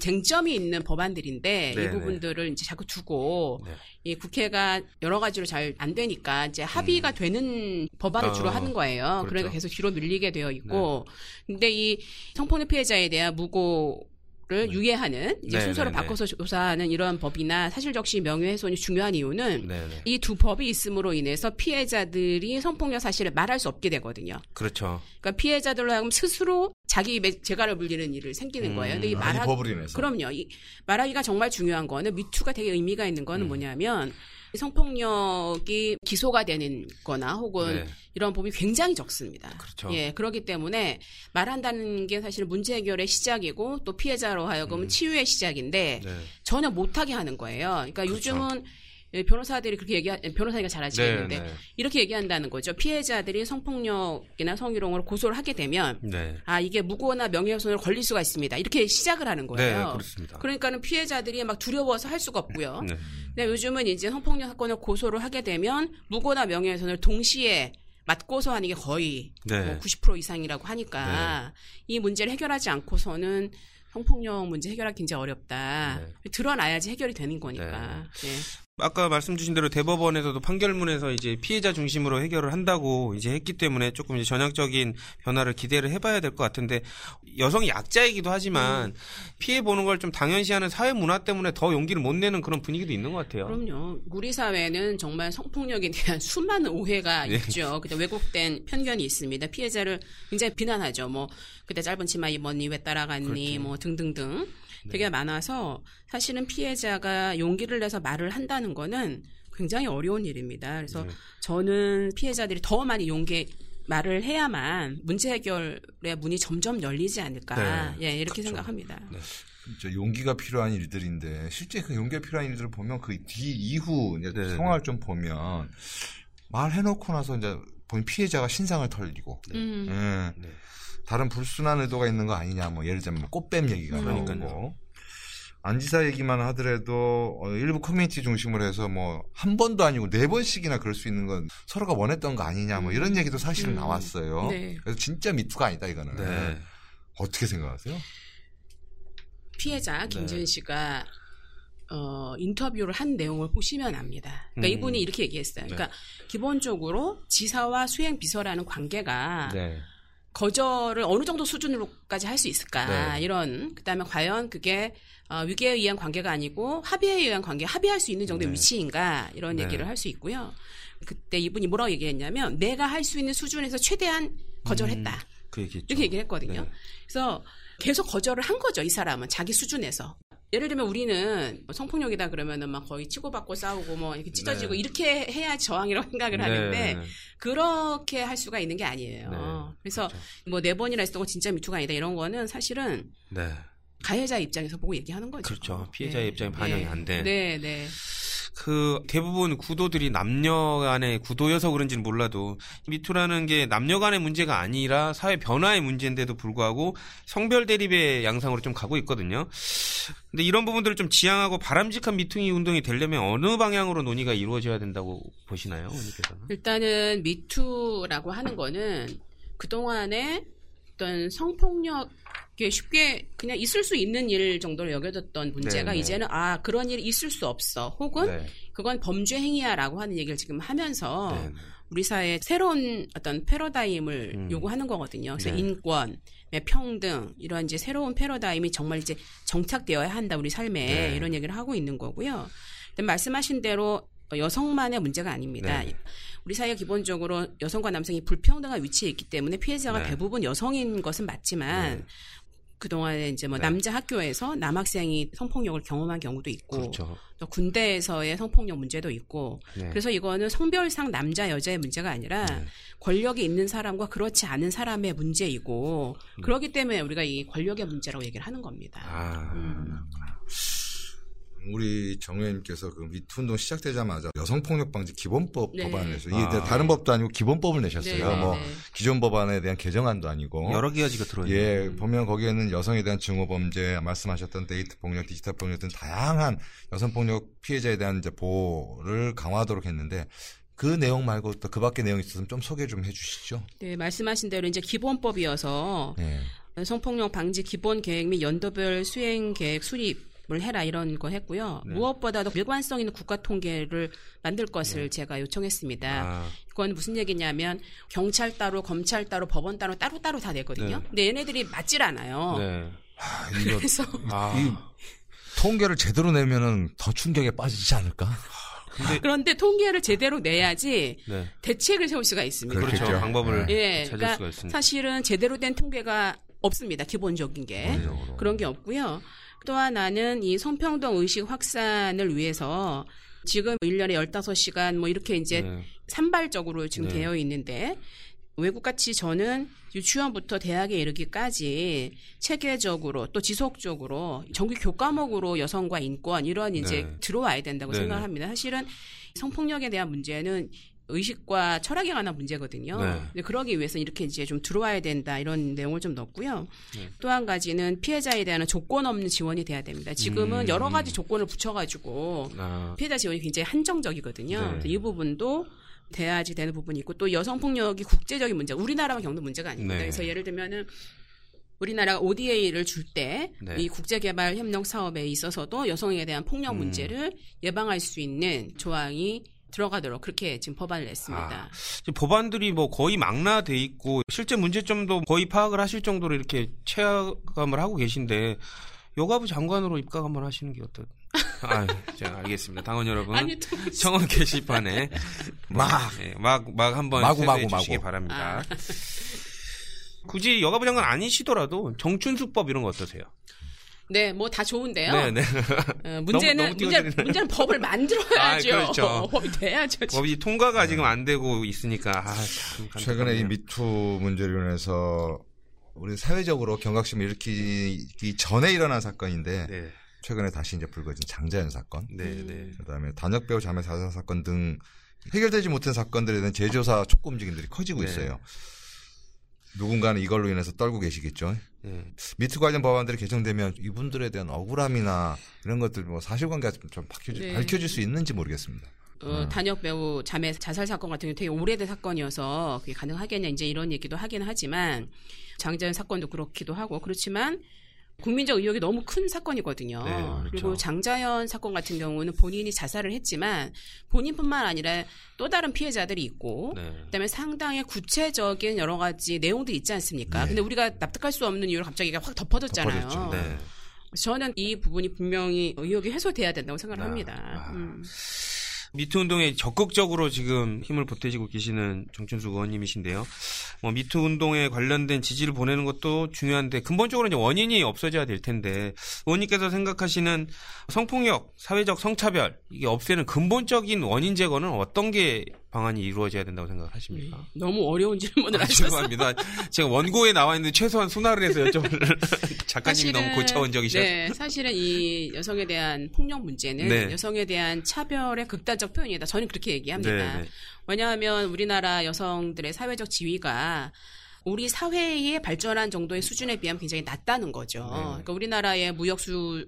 쟁점이 있는 법안들인데 네, 이 부분들을 이제 자꾸 두고 네. 이 국회가 여러 가지로 잘 안 되니까 이제 합의가 되는 법안을 어, 주로 하는 거예요. 그렇죠. 그러니까 계속 뒤로 밀리게 되어 있고 근데 이 성폭력 피해자에 대한 무고 를 유예하는 이제 네, 순서를 네, 네. 바꿔서 조사하는 이런 법이나 사실적시 명예훼손이 중요한 이유는 네, 네. 이두 법이 있음으로 인해서 피해자들이 성폭력 사실을 말할 수 없게 되거든요. 그렇죠. 그러니까 피해자들로 하여금 스스로 자기 매- 재갈을 물리는 일을 생기는 음. 거예요. 근데 이 아, 이 말하 법으로 인해서. 그럼요. 이 말하기가 정말 중요한 거는 미투가 되게 의미가 있는 음. 거는 뭐냐면 성폭력이 기소가 되는 거나 혹은 네. 이런 법이 굉장히 적습니다. 그렇죠. 예, 그렇기 때문에 말한다는 게 사실 문제 해결의 시작이고 또 피해자로 하여금 치유의 시작인데 네. 전혀 못하게 하는 거예요. 그러니까 그렇죠. 요즘은 예, 변호사들이 그렇게 얘기, 변호사가 잘 아시겠는데 네, 네. 이렇게 얘기한다는 거죠. 피해자들이 성폭력이나 성희롱으로 고소를 하게 되면 네. 아 이게 무고나 명예훼손으로 걸릴 수가 있습니다. 이렇게 시작을 하는 네, 거예요. 그렇습니다. 그러니까는 피해자들이 막 두려워서 할 수가 없고요. 네. 근데 요즘은 이제 성폭력 사건을 고소를 하게 되면 무고나 명예훼손을 동시에 맞고소하는 게 거의 네. 뭐90% 이상이라고 하니까 이 문제를 해결하지 않고서는 성폭력 문제 해결하기 굉장히 어렵다. 네. 드러나야지 해결이 되는 거니까. 네. 아까 말씀 주신 대로 대법원에서도 판결문에서 이제 피해자 중심으로 해결을 한다고 이제 했기 때문에 조금 이제 전향적인 변화를 기대를 해봐야 될 것 같은데 여성이 약자이기도 하지만 음. 피해 보는 걸 좀 당연시하는 사회 문화 때문에 더 용기를 못 내는 그런 분위기도 있는 것 같아요. 그럼요. 우리 사회는 정말 성폭력에 대한 수많은 오해가 예. 있죠. 그때 왜곡된 편견이 있습니다. 피해자를 굉장히 비난하죠. 뭐 그때 짧은 치마 입었니, 왜 따라갔니, 그렇죠. 뭐 등등등 네. 되게 많아서 사실은 피해자가 용기를 내서 말을 한다는 거는 굉장히 어려운 일입니다. 그래서 네. 저는 피해자들이 더 많이 용기 말을 해야만 문제 해결의 문이 점점 열리지 않을까. 네. 예, 이렇게 그렇죠. 생각합니다. 네. 진짜 용기가 필요한 일들인데 실제 그 용기가 필요한 일들을 보면 그 뒤 이후 이제 네, 상황을 좀 보면 말해놓고 나서 이제 본 피해자가 신상을 털리고 음. 예. 네. 다른 불순한 의도가 있는 거 아니냐 뭐 예를 들면 뭐 꽃뱀 얘기가 음. 나오고 그러니까요. 안지사 얘기만 하더라도 어, 일부 커뮤니티 중심으로 해서 뭐 한 번도 아니고 네 번씩이나 그럴 수 있는 건 서로가 원했던 거 아니냐 뭐 이런 얘기도 사실은 음. 나왔어요. 네. 그래서 진짜 미투가 아니다 이거는 네. 어떻게 생각하세요? 피해자 김지은 네. 씨가 어, 인터뷰를 한 내용을 보시면 압니다. 그러니까 음. 이분이 이렇게 얘기했어요. 네. 그러니까 기본적으로 지사와 수행 비서라는 관계가 네. 거절을 어느 정도 수준으로까지 할 수 있을까 네. 이런 그다음에 과연 그게 어, 위계에 의한 관계가 아니고 합의에 의한 관계 합의할 수 있는 정도의 네. 위치인가 이런 네. 얘기를 할 수 있고요. 그때 이분이 뭐라고 얘기했냐면 내가 할 수 있는 수준에서 최대한 거절했다 그 얘기죠. 이렇게 얘기를 했거든요. 네. 그래서 계속 거절을 한 거죠 이 사람은 자기 수준에서. 예를 들면 우리는 뭐 성폭력이다 그러면은 막 거의 치고받고 싸우고 뭐 이렇게 찢어지고 네. 이렇게 해야 저항이라고 생각을 하는데 그렇게 할 수가 있는 게 아니에요. 네, 그래서 그렇죠. 뭐네 번이나 했었고 진짜 미투가 아니다 이런 거는 사실은 네. 가해자 입장에서 보고 얘기하는 거죠. 그렇죠. 피해자의 입장에 반영이 안 돼. 네, 네. 그 대부분 구도들이 남녀 간의 구도여서 그런지는 몰라도 미투라는 게 남녀 간의 문제가 아니라 사회 변화의 문제인데도 불구하고 성별 대립의 양상으로 좀 가고 있거든요. 근데 이런 부분들을 좀 지향하고 바람직한 미투 운동이 되려면 어느 방향으로 논의가 이루어져야 된다고 보시나요, 의원님께서는? 일단은 미투라고 하는 거는 그동안에 어떤 성폭력 에 쉽게 그냥 있을 수 있는 일 정도로 여겨졌던 문제가 네, 네. 이제는 아 그런 일이 있을 수 없어 혹은 네. 그건 범죄 행위야라고 하는 얘기를 지금 하면서 네. 우리 사회에 새로운 어떤 패러다임을 음. 요구하는 거거든요. 그래서 네. 인권, 네, 평등 이런 이제 새로운 패러다임이 정말 이제 정착되어야 한다 우리 삶에 네. 이런 얘기를 하고 있는 거고요. 근데 말씀하신 대로 여성만의 문제가 아닙니다. 네. 우리 사회가 기본적으로 여성과 남성이 불평등한 위치에 있기 때문에 피해자가 네. 대부분 여성인 것은 맞지만 네. 그동안에 이제 뭐 네. 남자 학교에서 남학생이 성폭력을 경험한 경우도 있고 그렇죠. 또 군대에서의 성폭력 문제도 있고 네. 그래서 이거는 성별상 남자 여자의 문제가 아니라 네. 권력이 있는 사람과 그렇지 않은 사람의 문제이고 음. 그렇기 때문에 우리가 이 권력의 문제라고 얘기를 하는 겁니다. 아, 음. 우리 정 의원님께서 그 미투 운동 시작되자마자 여성폭력 방지 기본법 네. 법안을 내서 아. 이게 다른 법도 아니고 기본법을 내셨어요. 네, 뭐 네. 기존 법안에 대한 개정안도 아니고 여러 가지가 들어있는. 예, 보면 거기에는 여성에 대한 증오 범죄, 말씀하셨던 데이트 폭력, 디지털 폭력 등 다양한 여성 폭력 피해자에 대한 이제 보호를 강화하도록 했는데 그 내용 말고 또 그 밖에 내용이 있었으면 좀 소개 좀 해주시죠. 네, 말씀하신 대로 이제 기본법이어서 네. 성폭력 방지 기본 계획 및 연도별 수행 계획 수립 을 해라 이런 거 했고요. 네. 무엇보다도 일관성 있는 국가 통계를 만들 것을 제가 요청했습니다. 아, 그건 무슨 얘기냐면 경찰 따로, 검찰 따로, 법원 따로 따로 따로 다 내거든요. 네. 근데 얘네들이 맞질 않아요. 네. 아, 이거 그래서 아, 이 통계를 제대로 내면은 더 충격에 빠지지 않을까? 그런데 통계를 제대로 내야지 네. 대책을 세울 수가 있습니다. 그렇죠. 그렇겠죠. 방법을 예, 찾을 그러니까 수가 있습니다. 사실은 제대로 된 통계가 없습니다. 기본적인 게 기본적으로. 그런 게 없고요. 또 하나는 이 성평등 의식 확산을 위해서 지금 1년에 15시간 뭐 이렇게 이제 네. 산발적으로 지금 네. 되어 있는데 외국같이 저는 유치원부터 대학에 이르기까지 체계적으로 또 지속적으로 정규 교과목으로 여성과 인권 이런 이제 네. 들어와야 된다고 네, 생각을 네. 합니다. 사실은 성폭력에 대한 문제는 의식과 철학에 관한 문제거든요. 네. 그러기 위해서 이렇게 이제 좀 들어와야 된다 이런 내용을 좀 넣었고요. 네. 또한 가지는 피해자에 대한 조건 없는 지원이 돼야 됩니다. 지금은 음. 여러 가지 조건을 붙여가지고 아, 피해자 지원이 굉장히 한정적이거든요. 네. 이 부분도 돼야지 되는 부분이 있고 또 여성 폭력이 국제적인 문제, 우리나라만 겪는 문제가 아닙니다. 네. 그래서 예를 들면은 우리나라가 ODA를 줄 때이 네. 국제개발 협력 사업에 있어서도 여성에 대한 폭력 음. 문제를 예방할 수 있는 조항이 들어가도록 그렇게 지금 법안을 냈습니다. 지금 법안들이 뭐 거의 망라돼 있고 실제 문제점도 거의 파악을 하실 정도로 이렇게 체감을 하고 계신데 여가부 장관으로 입각 한번 하시는 게 어떨? 아, 자, 알겠습니다. 당원 여러분. 아니 또 청원 게시판에 막. 예, 막, 막 한번 마구, 마구, 주시기 마구. 바랍니다. 굳이 여가부 장관 아니시더라도 정춘수법 이런 거 어떠세요? 네, 뭐 다 좋은데요. 네, 네. 어, 문제는 너무 문제, 띄워드리네. 문제 는 법을 만들어야죠. 아, 그렇죠. 법이 돼야죠. 법이 통과가 지금 안 되고 있으니까 아, 참 최근에 이. 미투 문제로 인해서 우리 사회적으로 경각심을 일으키기 전에 일어난 사건인데 네, 최근에 다시 이제 불거진 장자연 사건, 네, 네. 그다음에 단역 배우 자매 사살 사건 등 해결되지 못한 사건들에 대한 재조사 촉구 움직임들이 커지고 네. 있어요. 누군가는 이걸로 인해서 떨고 계시겠죠. 네. 미투 관련 법안들이 개정되면 이분들에 대한 억울함이나 이런 것들 뭐 사실관계가 좀 밝혀질, 네. 밝혀질 수 있는지 모르겠습니다. 어, 단역 배우 자매 자살 사건 같은 경우 되게 오래된 사건이어서 그게 가능하겠냐 이제 이런 얘기도 하긴 하지만 장자연 사건도 그렇기도 하고 그렇지만 국민적 의혹이 너무 큰 사건이거든요. 네, 그렇죠. 그리고 장자연 사건 같은 경우는 본인이 자살을 했지만 본인뿐만 아니라 또 다른 피해자들이 있고 네. 그다음에 상당히 구체적인 여러 가지 내용들이 있지 않습니까? 네. 근데 우리가 납득할 수 없는 이유로 갑자기 확 덮어졌잖아요. 네. 저는 이 부분이 분명히 의혹이 해소돼야 된다고 생각을 아, 합니다. 아. 음. 미투 운동에 적극적으로 지금 힘을 보태시고 계시는 정춘수 의원님이신데요. 뭐 미투 운동에 관련된 지지를 보내는 것도 중요한데 근본적으로 이제 원인이 없어져야 될 텐데 의원님께서 생각하시는 성폭력, 사회적 성차별 이게 없애는 근본적인 원인 제거는 어떤 게 방안이 이루어져야 된다고 생각하십니까? 너무 어려운 질문을 아, 하셨어요. 죄송합니다. 제가 원고에 나와 있는데 최소한 순화를 해서 여쭤보는 작가님이 너무 고차원적이셔서. 네, 사실은 이 여성에 대한 폭력 문제는 네. 여성에 대한 차별의 극단적 표현이다. 저는 그렇게 얘기합니다. 네, 네. 왜냐하면 우리나라 여성들의 사회적 지위가 우리 사회의 발전한 정도의 수준에 비하면 굉장히 낮다는 거죠. 네. 그러니까 우리나라의 무역 수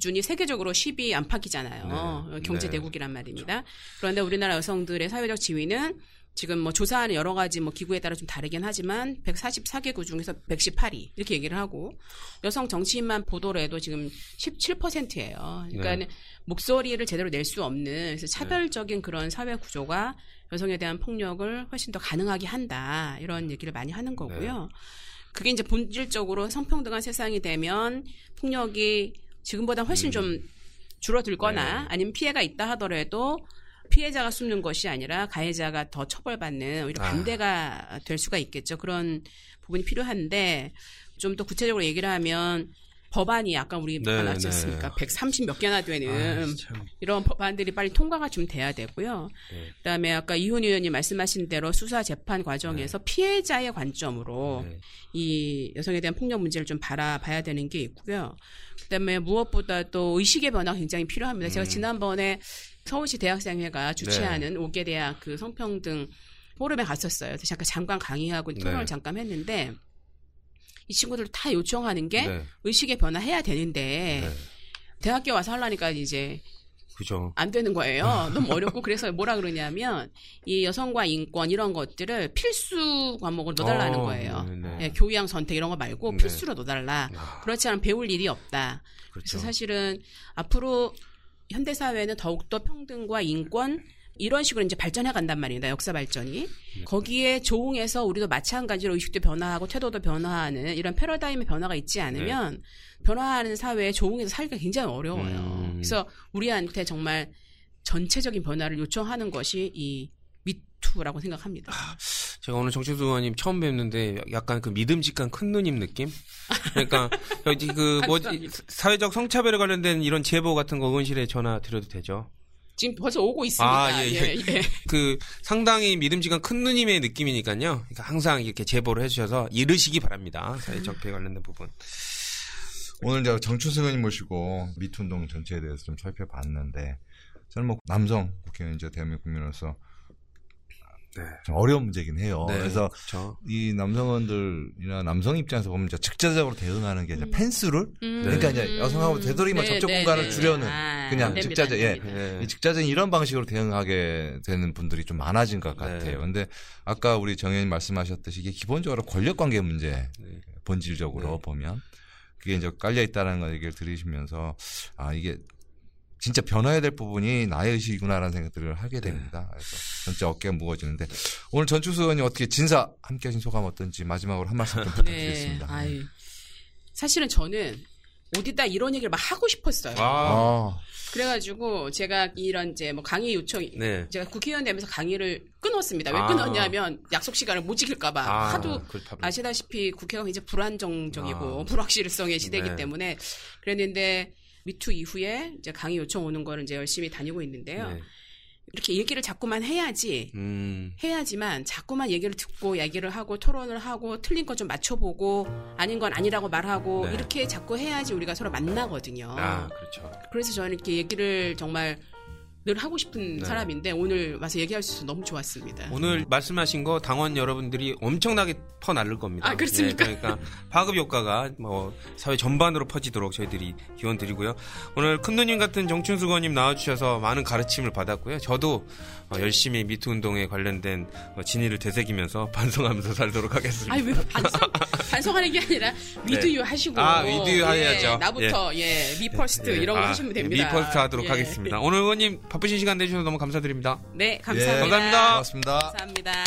준이 세계적으로 10위 안팎이잖아요. 네. 경제 네. 대국이란 말입니다. 그런데 우리나라 여성들의 사회적 지위는 지금 뭐 조사하는 여러 가지 뭐 기구에 따라 좀 다르긴 하지만 144개국 중에서 118위 이렇게 얘기를 하고 여성 정치인만 해도 지금 17%예요. 그러니까 네. 목소리를 제대로 낼 수 없는 그래서 차별적인 그런 사회 구조가 여성에 대한 폭력을 훨씬 더 가능하게 한다 이런 얘기를 많이 하는 거고요. 그게 이제 본질적으로 성평등한 세상이 되면 폭력이 지금보다 훨씬 좀 줄어들거나 네. 아니면 피해가 있다 하더라도 피해자가 숨는 것이 아니라 가해자가 더 처벌받는 오히려 아. 반대가 될 수가 있겠죠. 그런 부분이 필요한데 좀 더 구체적으로 얘기를 하면 법안이 아까 우리 네, 네. 않습니까? 130 몇 개나 되는 아, 참. 이런 법안들이 빨리 통과가 좀 돼야 되고요. 네. 그다음에 아까 이훈 의원님 말씀하신 대로 수사 재판 과정에서 피해자의 관점으로 네. 이 여성에 대한 폭력 문제를 좀 바라봐야 되는 게 있고요. 그다음에 무엇보다 또 의식의 변화가 굉장히 필요합니다. 제가 음. 지난번에 서울시 대학생회가 주최하는 오 5개 대학 그 성평등 포럼에 갔었어요. 그래서 잠깐 잠깐 강의하고 토론을 네. 잠깐 했는데 이 친구들 다 요청하는 게 네. 의식의 변화해야 되는데 네. 대학교 와서 하려니까 이제 그죠. 안 되는 거예요. 너무 어렵고 그래서 뭐라 그러냐면 이 여성과 인권 이런 것들을 필수 과목으로 넣어달라는 어, 거예요. 네, 네. 예, 교양 선택 이런 거 말고 네. 필수로 넣어달라. 아, 그렇지 않으면 배울 일이 없다. 그렇죠. 그래서 사실은 앞으로 현대 사회는 더욱더 평등과 인권 이런 식으로 이제 발전해 간단 말입니다. 역사 발전이. 네. 거기에 조응해서 우리도 마찬가지로 의식도 변화하고 태도도 변화하는 이런 패러다임의 변화가 있지 않으면 변화하는 사회에 조응해서 살기가 굉장히 어려워요. 음. 그래서 우리한테 정말 전체적인 변화를 요청하는 것이 이 미투라고 생각합니다. 제가 오늘 정춘수 의원님 처음 뵙는데 약간 그 믿음직한 큰 누님 느낌? 그러니까 그 뭐지 감사합니다. 사회적 성차별에 관련된 이런 제보 같은 거 의원실에 전화 드려도 되죠? 지금 벌써 오고 있습니다. 아, 예, 예. 그 상당히 믿음직한 큰 누님의 느낌이니까요. 그러니까 항상 이렇게 제보를 해주셔서 이르시기 바랍니다. 사회적 피해 관련된 부분. 오늘 이제 정춘승 의원님 모시고 미투 운동 전체에 대해서 좀 살펴봤는데 저는 뭐 남성 국회의원이자 대한민국 국민으로서 네. 좀 어려운 문제긴 해요. 네, 그래서 저이 남성원들이나 남성 입장에서 보면 이제 즉자적으로 대응하는 게 이제 펜스룰 그러니까 이제 여성하고 되도록이면 접촉 공간을 줄여는 그냥 직자적, 예. 네. 이 직자적인 이런 방식으로 대응하게 되는 분들이 좀 많아진 것 같아요. 네. 근데 아까 우리 정 의원님 말씀하셨듯이 이게 기본적으로 권력 관계 문제 네. 본질적으로 네. 보면 그게 이제 깔려 있다는 걸 얘기를 들으시면서 아 이게 진짜 변화해야 될 부분이 나의 의식이구나라는 생각들을 하게 네. 됩니다. 그래서 진짜 어깨가 무거워지는데 오늘 전추수 의원이 어떻게 진사 함께 하신 소감 어떤지 마지막으로 한 말씀 좀 네. 부탁드리겠습니다. 아유. 사실은 저는 어디다 이런 얘기를 막 하고 싶었어요. 아, 아, 그래가지고 제가 이런 이제 뭐 강의 요청 네. 제가 국회의원 되면서 강의를 끊었습니다. 왜 아. 끊었냐면 약속 시간을 못 지킬까봐 아, 하도. 아시다시피 국회가 이제 불안정적이고 아. 불확실성의 시대이기 네. 때문에 그랬는데 미투 이후에 이제 강의 요청 오는 거를 이제 열심히 다니고 있는데요. 네. 이렇게 얘기를 자꾸만 해야지 음, 해야지만 자꾸만 얘기를 듣고 얘기를 하고 토론을 하고 틀린 거 좀 맞춰보고 아닌 건 아니라고 말하고 네. 이렇게 자꾸 해야지 우리가 서로 만나거든요. 아, 그렇죠. 그래서 저는 이렇게 얘기를 정말 늘 하고 싶은 네. 사람인데 오늘 와서 얘기할 수 있어서 너무 좋았습니다. 오늘 말씀하신 거 당원 여러분들이 엄청나게 퍼날릴 겁니다. 아, 그렇습니까? 예, 그러니까 파급 효과가 뭐 사회 전반으로 퍼지도록 저희들이 기원 드리고요. 오늘 큰 누님 같은 정춘숙 의원님 나와주셔서 많은 가르침을 받았고요. 저도 어, 열심히 미투 운동에 관련된 어, 진의를 되새기면서 반성하면서 살도록 하겠습니다. 아니 왜 반성 반성하는 게 아니라 with you 하시고 아, with you 예, 해야죠. 나부터 예, me first 예, 이런 거 아, 하시면 됩니다. me first 하도록 예. 하겠습니다. 오늘 의원님 바쁘신 시간 내주셔서 너무 감사드립니다. 네, 감사합니다. 예, 감사합니다. 고맙습니다. 감사합니다.